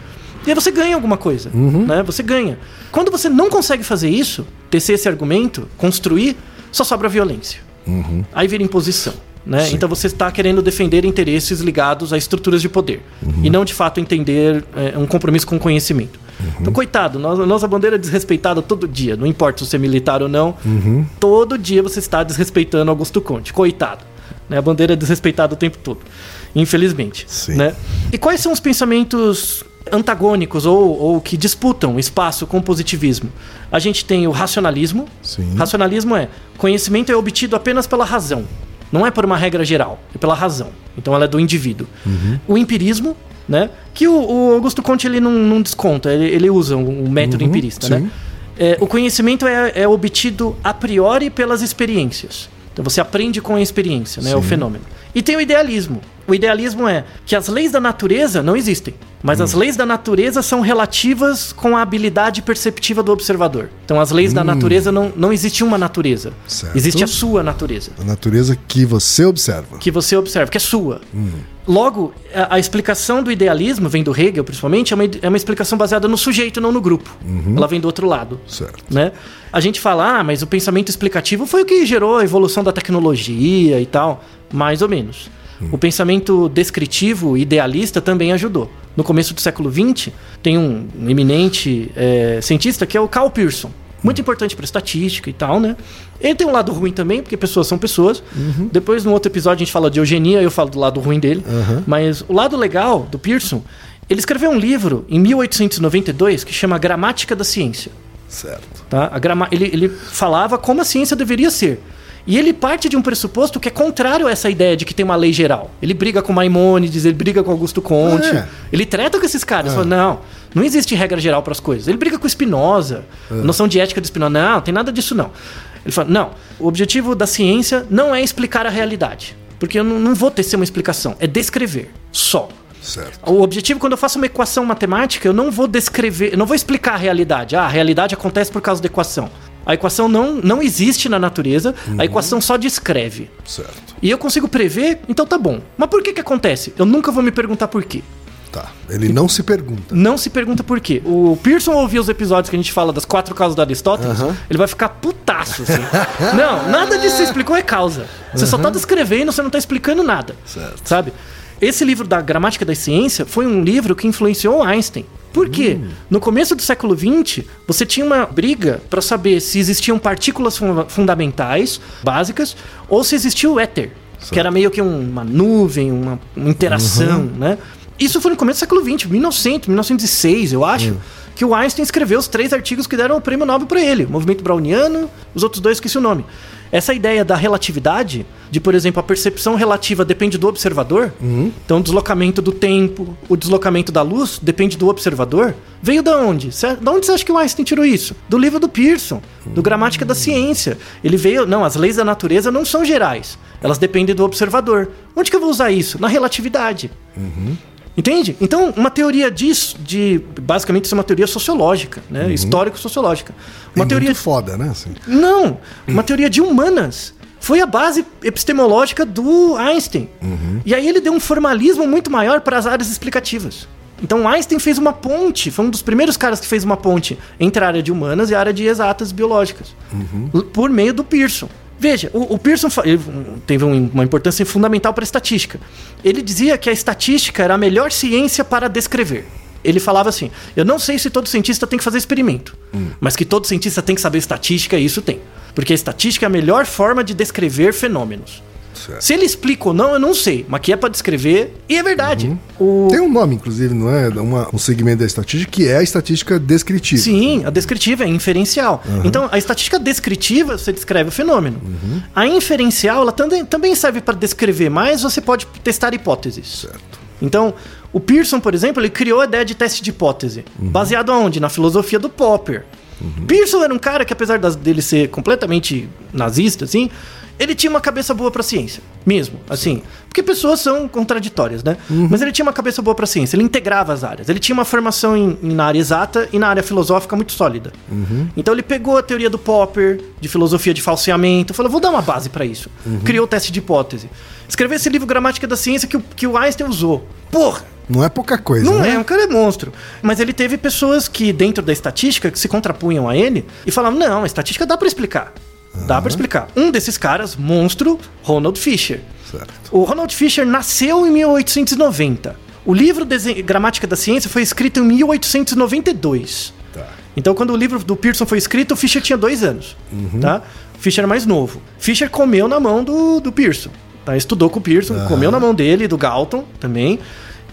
S2: E aí você ganha alguma coisa, né? Você ganha. Quando você não consegue fazer isso, tecer esse argumento, construir, só sobra violência. Aí vira imposição. Né? Então você está querendo defender interesses ligados a estruturas de poder. E não de fato entender é, um compromisso com o conhecimento. Então, coitado, nossa, nossa bandeira é desrespeitada todo dia. Não importa se você é militar ou não. Todo dia você está desrespeitando Augusto Conte. Coitado. Né? A bandeira é desrespeitada o tempo todo. Infelizmente. Né? E quais são os pensamentos antagônicos ou, ou que disputam espaço com o positivismo? A gente tem o racionalismo.
S1: Sim.
S2: Racionalismo é conhecimento é obtido apenas pela razão. Não é por uma regra geral, é pela razão. Então ela é do indivíduo. O empirismo, né? Que o, o Augusto Conte ele não, não desconta, ele, ele usa o, o método
S1: Uhum,
S2: empirista,
S1: sim.
S2: né? É, o conhecimento é, é obtido a priori pelas experiências. Então você aprende com a experiência, né? É o
S1: Sim.
S2: fenômeno. E tem o idealismo. O idealismo é que as leis da natureza não existem. Mas as leis da natureza são relativas com a habilidade perceptiva do observador. Então, as leis da natureza não, não existe uma natureza.
S1: Certo.
S2: Existe a sua natureza.
S1: A natureza que você observa.
S2: Que você observa, que é sua. Logo, a, a explicação do idealismo, vem do Hegel principalmente, é uma, é uma explicação baseada no sujeito, não no grupo. Ela vem do outro lado.
S1: Certo.
S2: Né? A gente fala, ah, mas o pensamento explicativo foi o que gerou a evolução da tecnologia e tal. Mais ou menos. O pensamento descritivo, idealista, também ajudou. No começo do século XX, tem um eminente eh, cientista que é o Carl Pearson. Muito importante para estatística e tal, né? Ele tem um lado ruim também, porque pessoas são pessoas. Depois, no outro episódio, a gente fala de eugenia, eu falo do lado ruim dele. Mas o lado legal do Pearson, ele escreveu um livro em 1892 que chama Gramática da Ciência.
S1: Certo.
S2: Tá? A grama... ele, ele falava como a ciência deveria ser. E ele parte de um pressuposto que é contrário a essa ideia de que tem uma lei geral. Ele briga com Maimônides, ele briga com Augusto Conte,
S1: É.
S2: ele treta com esses caras. Fala, não, não existe regra geral para as coisas. Ele briga com Spinoza, a noção de ética de Spinoza. Não, tem nada disso não. Ele fala, não, o objetivo da ciência não é explicar a realidade. Porque eu não, não vou ter uma explicação, é descrever, só.
S1: Certo.
S2: O objetivo, quando eu faço uma equação matemática, eu não vou descrever, eu não vou explicar a realidade. Ah, a realidade acontece por causa da equação. A equação não, não existe na natureza, a equação só descreve.
S1: Certo.
S2: E eu consigo prever, então tá bom. Mas por que que acontece? Eu nunca vou me perguntar por quê.
S1: Tá. Ele não se pergunta.
S2: Não se pergunta por quê. O Pearson ouviu os episódios que a gente fala das quatro causas do Aristóteles, ele vai ficar putaço, assim. não, nada disso que você explicou é causa. Você só tá descrevendo, você não tá explicando nada.
S1: Certo.
S2: Sabe? Esse livro da Gramática da Ciência foi um livro que influenciou Einstein. Por quê? No começo do século XX, você tinha uma briga para saber se existiam partículas fun- fundamentais, básicas, ou se existia o éter, que era meio que um- uma nuvem, uma, uma interação, né? Isso foi no começo do século XX, 1900, 1906, eu acho, que o Einstein escreveu os três artigos que deram o prêmio Nobel para ele: o movimento browniano, os outros dois esqueci o nome. Essa ideia da relatividade, de por exemplo, a percepção relativa depende do observador, então o deslocamento do tempo, o deslocamento da luz depende do observador, veio da onde? Cê- Da onde você acha que o Einstein tirou isso? Do livro do Pearson, do Gramática da Ciência. Ele veio, não, as leis da natureza não são gerais, elas dependem do observador. Onde que eu vou usar isso? Na relatividade. Entende? Então, uma teoria disso, de basicamente isso é uma teoria sociológica, né? Histórico-sociológica. Uma
S1: É
S2: teoria
S1: muito foda, né? Assim.
S2: não, uma teoria de humanas. Foi a base epistemológica do Einstein. E aí ele deu um formalismo muito maior para as áreas explicativas. Então Einstein fez uma ponte, foi um dos primeiros caras que fez uma ponte entre a área de humanas e a área de exatas biológicas, l- por meio do Pearson. Veja, o, o Pearson teve um- uma importância fundamental para a estatística. Ele dizia que a estatística era a melhor ciência para descrever. Ele falava assim: Eu não sei se todo cientista tem que fazer experimento, mas que todo cientista tem que saber estatística, isso tem. Porque a estatística é a melhor forma de descrever fenômenos.
S1: Certo.
S2: Se ele explica ou não, eu não sei, mas que é para descrever, e é verdade. O...
S1: Tem um nome, inclusive, não é? Uma- um segmento da estatística que é a estatística descritiva.
S2: Sim, a descritiva é inferencial. Então, a estatística descritiva, você descreve o fenômeno. A inferencial, ela também, também serve para descrever, mas você pode testar hipóteses.
S1: Certo.
S2: Então, o Pearson, por exemplo, ele criou a ideia de teste de hipótese. Baseado aonde? Na filosofia do Popper. Pearson era um cara que, apesar das- dele ser completamente nazista, assim, ele tinha uma cabeça boa pra ciência. Mesmo, assim. Porque pessoas são contraditórias, né? Mas ele tinha uma cabeça boa pra ciência. Ele integrava as áreas. Ele tinha uma formação em, em- na área exata e na área filosófica muito sólida. Então ele pegou a teoria do Popper, de filosofia de falseamento, falou, vou dar uma base pra isso. Criou o teste de hipótese. Escreveu esse livro Gramática da Ciência que o, que o Einstein usou. Porra!
S1: Não é pouca coisa,
S2: Não
S1: né?
S2: é, o cara é monstro. Mas ele teve pessoas que, dentro da estatística, que se contrapunham a ele e falavam: não, a estatística dá pra explicar. Dá pra explicar. Um desses caras, monstro, Ronald Fisher.
S1: Certo.
S2: O Ronald Fisher nasceu em 1890. O livro Desen- Gramática da Ciência foi escrito em 1892.
S1: Tá.
S2: Então, quando o livro do Pearson foi escrito, o Fisher tinha dois anos. Tá? O Fisher era mais novo. Fisher comeu na mão do, do Pearson. Tá? Estudou com o Pearson, comeu na mão dele, do Galton também.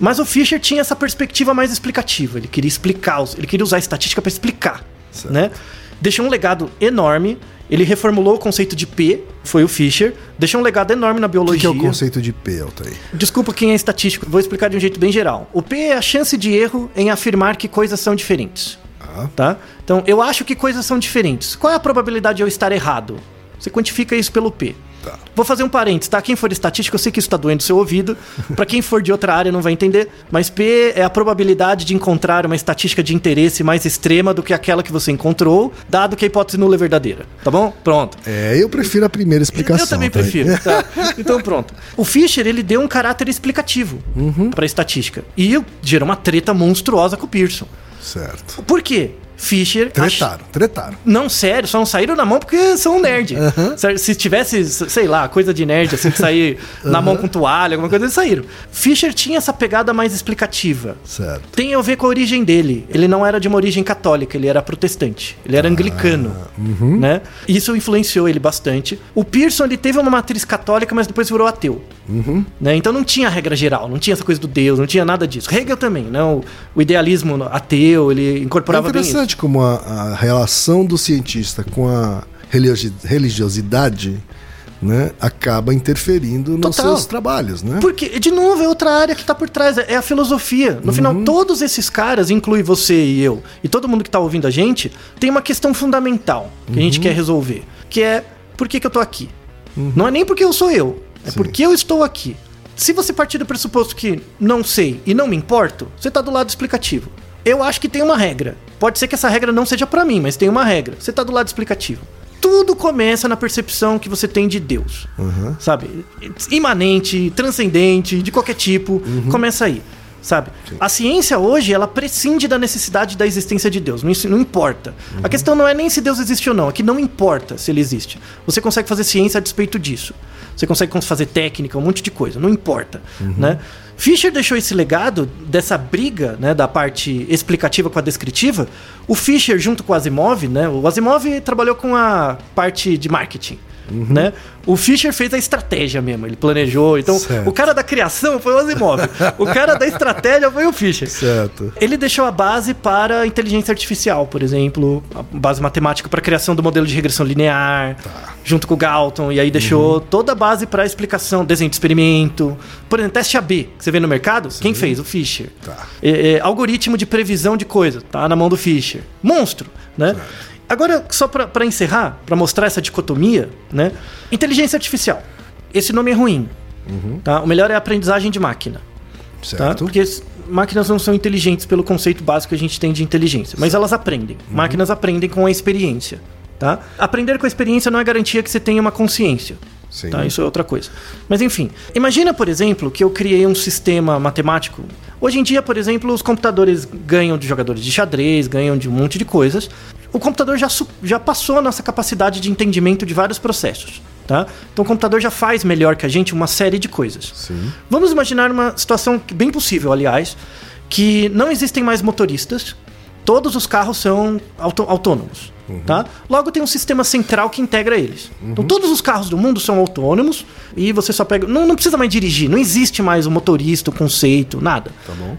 S2: Mas o Fisher tinha essa perspectiva mais explicativa. Ele queria explicar, ele queria usar a estatística para explicar. Né? Deixou um legado enorme. Ele reformulou o conceito de P, foi o Fisher. Deixou um legado enorme na
S1: O que,
S2: biologia.
S1: que é o conceito de P, Altair?
S2: Desculpa quem é estatístico, vou explicar de um jeito bem geral. O P é a chance de erro em afirmar que coisas são diferentes.
S1: Ah.
S2: Tá? Então, eu acho que coisas são diferentes. Qual é a probabilidade de eu estar errado? Você quantifica isso pelo P.
S1: Tá.
S2: Vou fazer um parênteses, tá? Quem for estatístico, eu sei que isso tá doendo o seu ouvido. Pra quem for de outra área não vai entender. Mas P é a probabilidade de encontrar uma estatística de interesse mais extrema do que aquela que você encontrou, dado que a hipótese nula é verdadeira. Tá bom? Pronto.
S1: É, eu prefiro a primeira explicação.
S2: Eu também
S1: tá?
S2: prefiro. tá? Então pronto. O Fischer, ele deu um caráter explicativo
S1: Uhum.
S2: pra estatística. E gerou uma treta monstruosa com o Pearson.
S1: Certo.
S2: Por quê? Fischer... ach-
S1: Tretaram, tretaram.
S2: Não, sério, só não saíram na mão porque são nerd. Se tivesse, sei lá, coisa de nerd, assim, de sair na mão com toalha, alguma coisa, eles saíram. Fischer tinha essa pegada mais explicativa.
S1: Certo.
S2: Tem a ver com a origem dele. Ele não era de uma origem católica, ele era protestante. Ele era anglicano, né? Isso influenciou ele bastante. O Pearson, ele teve uma matriz católica, mas depois virou ateu. Né? Então não tinha regra geral, não tinha essa coisa do Deus, não tinha nada disso. Hegel também, não. O idealismo ateu, ele
S1: É
S2: incorporava bem isso.
S1: Interessante como a, a relação do cientista com a religiosi- religiosidade né, acaba interferindo nos
S2: Total.
S1: seus trabalhos, né?
S2: Porque, de novo, é outra área que tá por trás, é a filosofia. No final, todos esses caras, inclui você e eu, e todo mundo que tá ouvindo a gente, tem uma questão fundamental que a gente quer resolver. Que é, por que, que eu tô aqui? Não é nem porque eu sou eu, é porque eu estou aqui. Se você partir do pressuposto que não sei e não me importo, você tá do lado explicativo. Eu acho que tem uma regra. Pode ser que essa regra não seja pra mim, mas tem uma regra. Você tá do lado explicativo. Tudo começa na percepção que você tem de Deus. Sabe? Imanente, transcendente, de qualquer tipo. Começa aí. Sabe? A ciência hoje, ela prescinde da necessidade da existência de Deus. Não, não importa. A questão não é nem se Deus existe ou não. É que não importa se ele existe. Você consegue fazer ciência a despeito disso. Você consegue cons- fazer técnica, um monte de coisa. Não importa. Né? Fischer deixou esse legado dessa briga né, da parte explicativa com a descritiva. O Fischer, junto com o Asimov, né? O Asimov trabalhou com a parte de marketing. Né? O Fischer fez a estratégia mesmo, ele planejou. Então,
S1: Certo.
S2: o cara da criação foi o Asimov. o cara da estratégia foi o Fischer.
S1: Certo.
S2: Ele deixou a base para a inteligência artificial, por exemplo, a base matemática para a criação do modelo de regressão linear, junto com o Galton, e aí deixou toda a base para a explicação, desenho de experimento. Por exemplo, teste AB, que você vê no mercado, quem fez? O Fischer.
S1: Tá.
S2: É, é, algoritmo de previsão de coisa, tá na mão do Fischer. Monstro, né? Agora, só para encerrar, para mostrar essa dicotomia, né? Inteligência artificial. Esse nome é ruim. Tá? O melhor é a aprendizagem de máquina. Tá?
S1: Certo.
S2: Porque as máquinas não são inteligentes pelo conceito básico que a gente tem de inteligência, mas elas aprendem. Máquinas aprendem com a experiência. Tá? Aprender com a experiência não é garantia que você tenha uma consciência.
S1: Sim.
S2: Tá? Isso é outra coisa. Mas enfim, imagina, por exemplo, que eu criei um sistema matemático. Hoje em dia, por exemplo, os computadores ganham de jogadores de xadrez, ganham de um monte de coisas. O computador já, já passou a nossa capacidade de entendimento de vários processos. Tá? Então o computador já faz melhor que a gente uma série de coisas.
S1: Sim.
S2: Vamos imaginar uma situação bem possível, aliás, que não existem mais motoristas, todos os carros são auto- autônomos. Tá? Logo tem um sistema central que integra eles. Então todos os carros do mundo são autônomos e você só pega. Não, não precisa mais dirigir, não existe mais o motorista, o conceito, nada.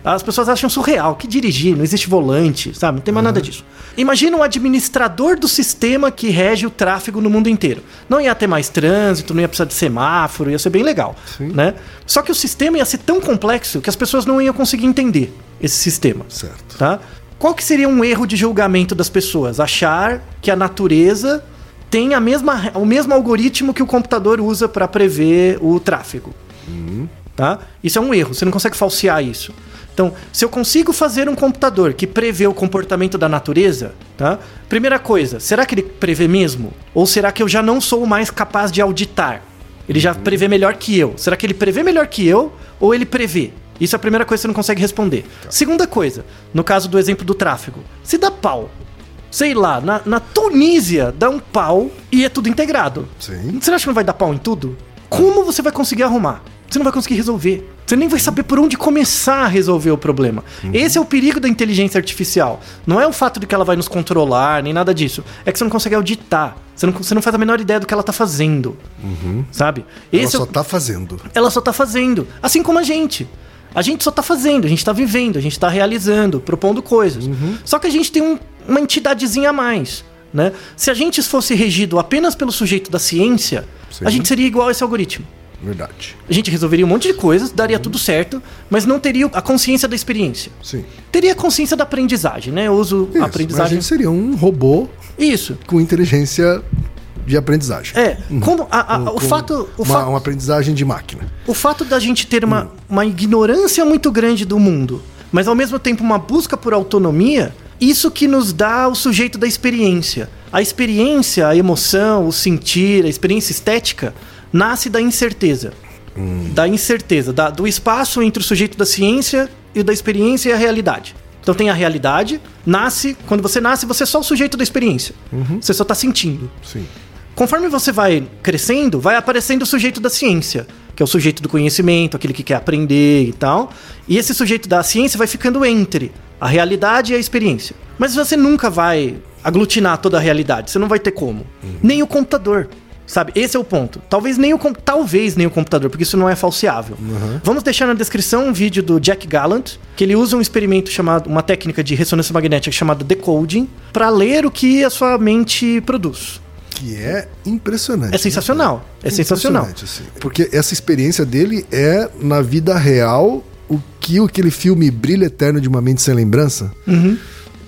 S1: Tá.
S2: As pessoas acham surreal que dirigir, não existe volante, sabe? Não tem mais nada disso. Imagina um administrador do sistema que rege o tráfego no mundo inteiro. Não ia ter mais trânsito, não ia precisar de semáforo, ia ser bem legal, né? Só que o sistema ia ser tão complexo que as pessoas não iam conseguir entender esse sistema.
S1: Certo.
S2: Tá? Qual que seria um erro de julgamento das pessoas? Achar que a natureza tem a mesma, o mesmo algoritmo que o computador usa para prever o tráfego. Tá? Isso é um erro, você não consegue falsear isso. Então, se eu consigo fazer um computador que prevê o comportamento da natureza, tá? Primeira coisa, será que ele prevê mesmo? Ou será que eu já não sou mais capaz de auditar? Ele já prevê melhor que eu. Será que ele prevê melhor que eu ou ele prevê? Isso é a primeira coisa que você não consegue responder. Segunda coisa, no caso do exemplo do tráfego, se dá pau. Sei lá, na, na Tunísia dá um pau e é tudo integrado.
S1: Sim.
S2: Você acha que não vai dar pau em tudo? Como você vai conseguir arrumar? Você não vai conseguir resolver. Você nem vai saber por onde começar a resolver o problema. Esse é o perigo da inteligência artificial. Não é o fato de que ela vai nos controlar, nem nada disso. É que você não consegue auditar. Você não, você não faz a menor ideia do que ela tá fazendo. Sabe?
S1: Ela
S2: Esse é
S1: só
S2: o-
S1: tá fazendo.
S2: ela só tá fazendo. Assim como a gente. A gente só tá fazendo, a gente tá vivendo, a gente tá realizando, propondo coisas. Só que a gente tem um- uma entidadezinha a mais. Né? Se a gente fosse regido apenas pelo sujeito da ciência,
S1: Sim.
S2: a gente seria igual a esse algoritmo.
S1: Verdade.
S2: A gente resolveria um monte de coisas, daria tudo certo, mas não teria a consciência da experiência.
S1: Sim.
S2: Teria a consciência da aprendizagem, né? Eu uso
S1: Isso,
S2: a
S1: mas a
S2: aprendizagem.
S1: gente seria um robô
S2: Isso.
S1: com inteligência de aprendizagem.
S2: É, como a- a- o
S1: Com
S2: fato. O,
S1: uma,
S2: fa-
S1: uma aprendizagem de máquina.
S2: o fato da gente ter uma, uma ignorância muito grande do mundo, mas ao mesmo tempo uma busca por autonomia, isso que nos dá o sujeito da experiência. A experiência, a emoção, o sentir, a experiência estética, nasce da incerteza. Da incerteza, da- do espaço entre o sujeito da ciência e o da experiência e a realidade. Então tem a realidade, nasce, quando você nasce, você é só o sujeito da experiência. Você só está sentindo.
S1: Sim.
S2: Conforme você vai crescendo, vai aparecendo o sujeito da ciência, que é o sujeito do conhecimento, aquele que quer aprender e tal. E esse sujeito da ciência vai ficando entre a realidade e a experiência. Mas você nunca vai aglutinar toda a realidade, você não vai ter como. Nem o computador. Sabe, esse é o ponto. Talvez nem o talvez nem o computador, porque isso não é falseável. Vamos deixar na descrição um vídeo do Jack Gallant, que ele usa um experimento chamado, uma técnica de ressonância magnética chamada decoding, para ler o que a sua mente produz.
S1: Que é impressionante.
S2: É sensacional. É sensacional.
S1: Assim. Porque essa experiência dele é, na vida real, o que aquele filme Brilho Eterno de uma Mente Sem Lembrança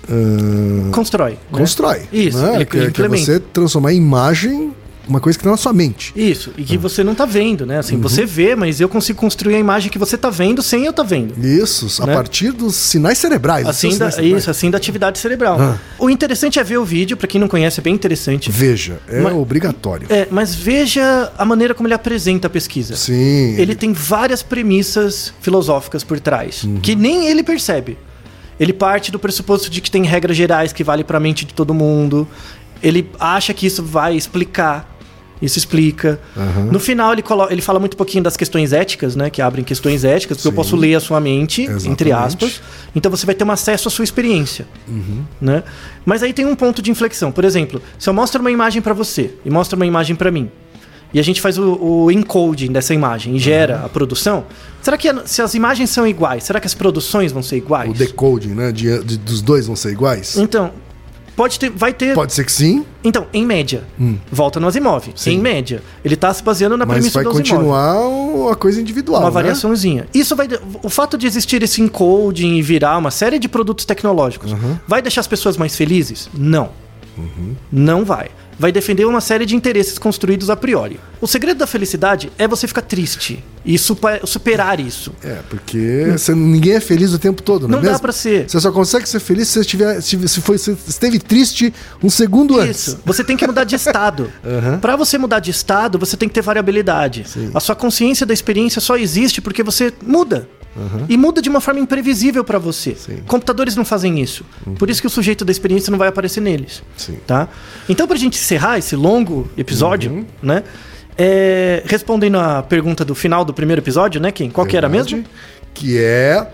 S1: ah,
S2: Constrói. né?
S1: constrói.
S2: Isso,
S1: né?
S2: ele
S1: que, que é
S2: implementa.
S1: você transformar em imagem uma coisa que tá na sua mente.
S2: Isso, e que você não tá vendo, né? Assim, você vê, mas eu consigo construir a imagem que você tá vendo sem eu tá vendo.
S1: Isso, a
S2: Né?
S1: partir dos sinais cerebrais.
S2: Assim da,
S1: sinais cerebrais.
S2: isso, assim da atividade cerebral.
S1: Ah.
S2: O interessante é ver o vídeo, pra quem não conhece, é bem interessante.
S1: Veja, é
S2: Mas-
S1: obrigatório.
S2: É, mas veja a maneira como ele apresenta a pesquisa.
S1: Sim.
S2: Ele tem várias premissas filosóficas por trás,
S1: Uhum.
S2: que nem ele percebe. Ele parte do pressuposto de que tem regras gerais que vale para a mente de todo mundo. Ele acha que isso vai explicar. Isso explica. No final, ele, colo- ele fala muito pouquinho das questões éticas, né? Que abrem questões éticas, porque eu
S1: Sim.
S2: posso ler a sua mente,
S1: Exatamente.
S2: entre aspas. Então você vai ter um acesso à sua experiência. Né? Mas aí tem um ponto de inflexão. Por exemplo, se eu mostro uma imagem para você e mostro uma imagem para mim, e a gente faz o, o encoding dessa imagem e gera a produção, será que a- se as imagens são iguais, será que as produções vão ser iguais?
S1: O decoding, né? de- de- dos dois vão ser iguais?
S2: Então, pode ter, vai ter.
S1: Pode ser que sim,
S2: Então, em média, volta no Asimov. Em média, ele está se baseando na
S1: mas
S2: premissa
S1: vai
S2: do Asimov.
S1: continuar uma coisa individual.
S2: Uma
S1: né?
S2: variaçãozinha. Isso vai. O fato de existir esse encoding e virar uma série de produtos tecnológicos vai deixar as pessoas mais felizes? Não. Não vai. Vai defender uma série de interesses construídos a priori. O segredo da felicidade é você ficar triste e superar isso.
S1: É, porque você- ninguém é feliz o tempo todo, não,
S2: Não
S1: é
S2: dá
S1: mesmo?
S2: pra ser.
S1: Você só consegue ser feliz se você, estiver, se, foi, se esteve triste um segundo antes.
S2: Isso. Você tem que mudar de estado.
S1: Aham.
S2: Pra você mudar de estado, você tem que ter variabilidade. A sua consciência da experiência só existe porque você muda. E muda de uma forma imprevisível pra você.
S1: Sim. Uhum.
S2: Computadores não fazem isso. Por isso que o sujeito da experiência não vai aparecer neles.
S1: Sim.
S2: Tá? Então, pra gente encerrar esse longo episódio,
S1: Uhum.
S2: né? é, respondendo a pergunta do final do primeiro episódio, né, Kim? Qual que era mesmo?
S1: Que é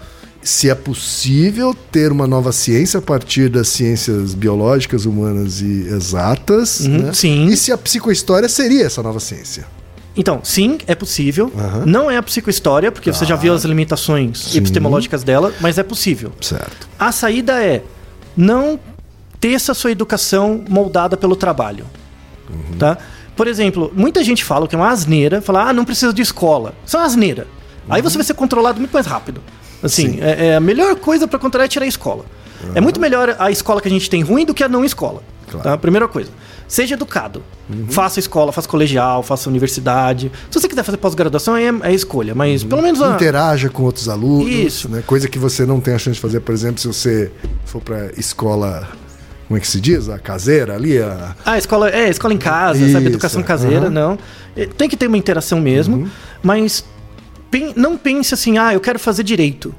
S1: se é possível ter uma nova ciência a partir das ciências biológicas, humanas e exatas.
S2: Uhum,
S1: né?
S2: sim.
S1: E se a psicohistória seria essa nova ciência.
S2: Então, sim, é possível. Não é a psicohistória, porque você já viu as limitações
S1: Sim.
S2: epistemológicas dela, mas é possível.
S1: Certo.
S2: A saída é não ter essa sua educação moldada pelo trabalho. Tá? Por exemplo, muita gente fala que é uma asneira, falar, ah, não precisa de escola. Isso é uma asneira. Aí você vai ser controlado muito mais rápido. Assim,
S1: Sim.
S2: é, é a melhor coisa pra controlar é tirar a escola. É muito melhor a escola que a gente tem ruim do que a não escola.
S1: Claro.
S2: Tá? Primeira coisa. Seja educado. Faça escola, faça colegial, faça universidade. Se você quiser fazer pós-graduação, é, é escolha. Mas pelo menos a,
S1: Interaja com outros alunos.
S2: Isso.
S1: Né? Coisa que você não tem a chance de fazer, por exemplo, se você for pra escola. Como é que se diz? A caseira ali? A...
S2: Ah, escola, é, escola em casa,
S1: Isso,
S2: sabe? Educação caseira,
S1: aham.
S2: não. É, Tem que ter uma interação mesmo, mas pen- não pense assim, ah, eu quero fazer direito.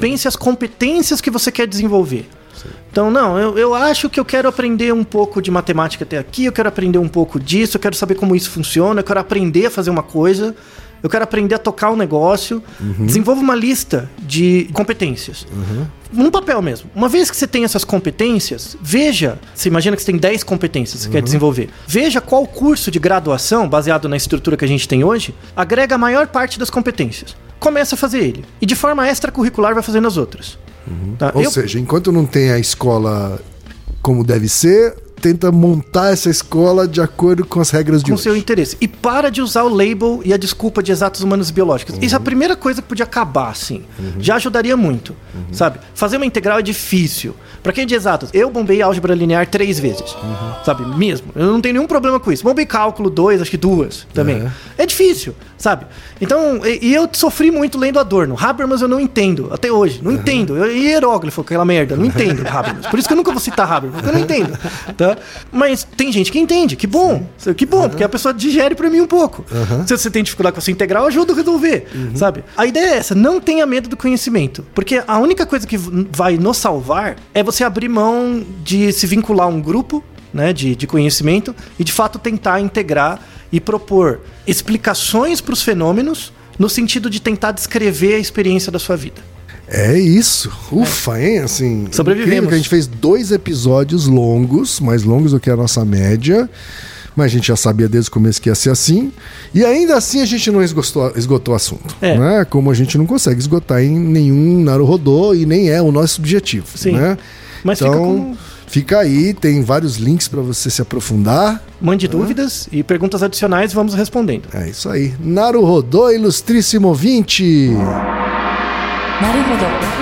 S2: Pense as competências que você quer desenvolver. Então, não, eu, eu acho que eu quero aprender um pouco de matemática até aqui, eu quero aprender um pouco disso, eu quero saber como isso funciona, eu quero aprender a fazer uma coisa, eu quero aprender a tocar um negócio. Desenvolva uma lista de competências. Num papel mesmo. Uma vez que você tem essas competências, veja. Você imagina que você tem 10 competências que você quer desenvolver. Veja qual curso de graduação, baseado na estrutura que a gente tem hoje, agrega a maior parte das competências. Começa a fazer ele. E de forma extracurricular vai fazendo as outras. Tá?
S1: Ou
S2: Eu-
S1: seja, enquanto não tem a escola como deve ser, tenta montar essa escola de acordo com as regras de
S2: com seu interesse. E para de usar o label e a desculpa de exatos humanos e biológicos. Isso é a
S1: Uhum.
S2: primeira coisa que podia acabar, assim. Já ajudaria muito,
S1: Uhum.
S2: sabe? Fazer uma integral é difícil. Pra quem é de exatos, eu bombei álgebra linear três vezes,
S1: Uhum.
S2: sabe? Mesmo. Eu não tenho nenhum problema com isso. Bombei cálculo dois, acho que duas também. É, difícil, sabe? Então, e, e eu sofri muito lendo Adorno. Habermas eu não entendo, até hoje. Não entendo. Eu, e hieróglifo, aquela merda. Não entendo Habermas. Por isso que eu nunca vou citar Habermas, porque eu não entendo. Tá? Mas tem gente que entende. Que bom. Que bom, porque a pessoa digere pra mim um pouco. Se você tem dificuldade com essa integral, eu ajudo a resolver, sabe? A ideia é essa, não tenha medo do conhecimento. Porque a única coisa que vai nos salvar é você abrir mão de se vincular a um grupo né, de, de conhecimento e de fato tentar integrar e propor explicações para os fenômenos no sentido de tentar descrever a experiência da sua vida.
S1: É isso. Ufa, hein? Assim,
S2: Sobrevivemos.
S1: que a gente fez dois episódios longos, mais longos do que a nossa média. Mas a gente já sabia desde o começo que ia ser assim. E ainda assim a gente não esgotou, esgotou o assunto.
S2: É.
S1: Né? Como a gente não consegue esgotar em nenhum Naruhodô e nem é o nosso objetivo.
S2: Sim.
S1: Né?
S2: Mas
S1: então, fica,
S2: com...
S1: fica, aí, tem vários links para você se aprofundar.
S2: Mande ah. dúvidas e perguntas adicionais, vamos respondendo.
S1: É isso aí. Naru Rodô, ilustríssimo ouvinte.
S3: Naru Rodô.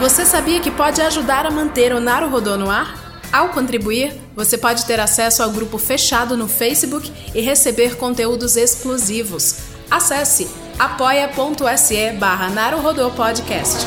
S5: Você sabia que pode ajudar a manter o Naru Rodô no ar? Ao contribuir, você pode ter acesso ao grupo fechado no Facebook e receber conteúdos exclusivos. Acesse apoia.se barra Podcast.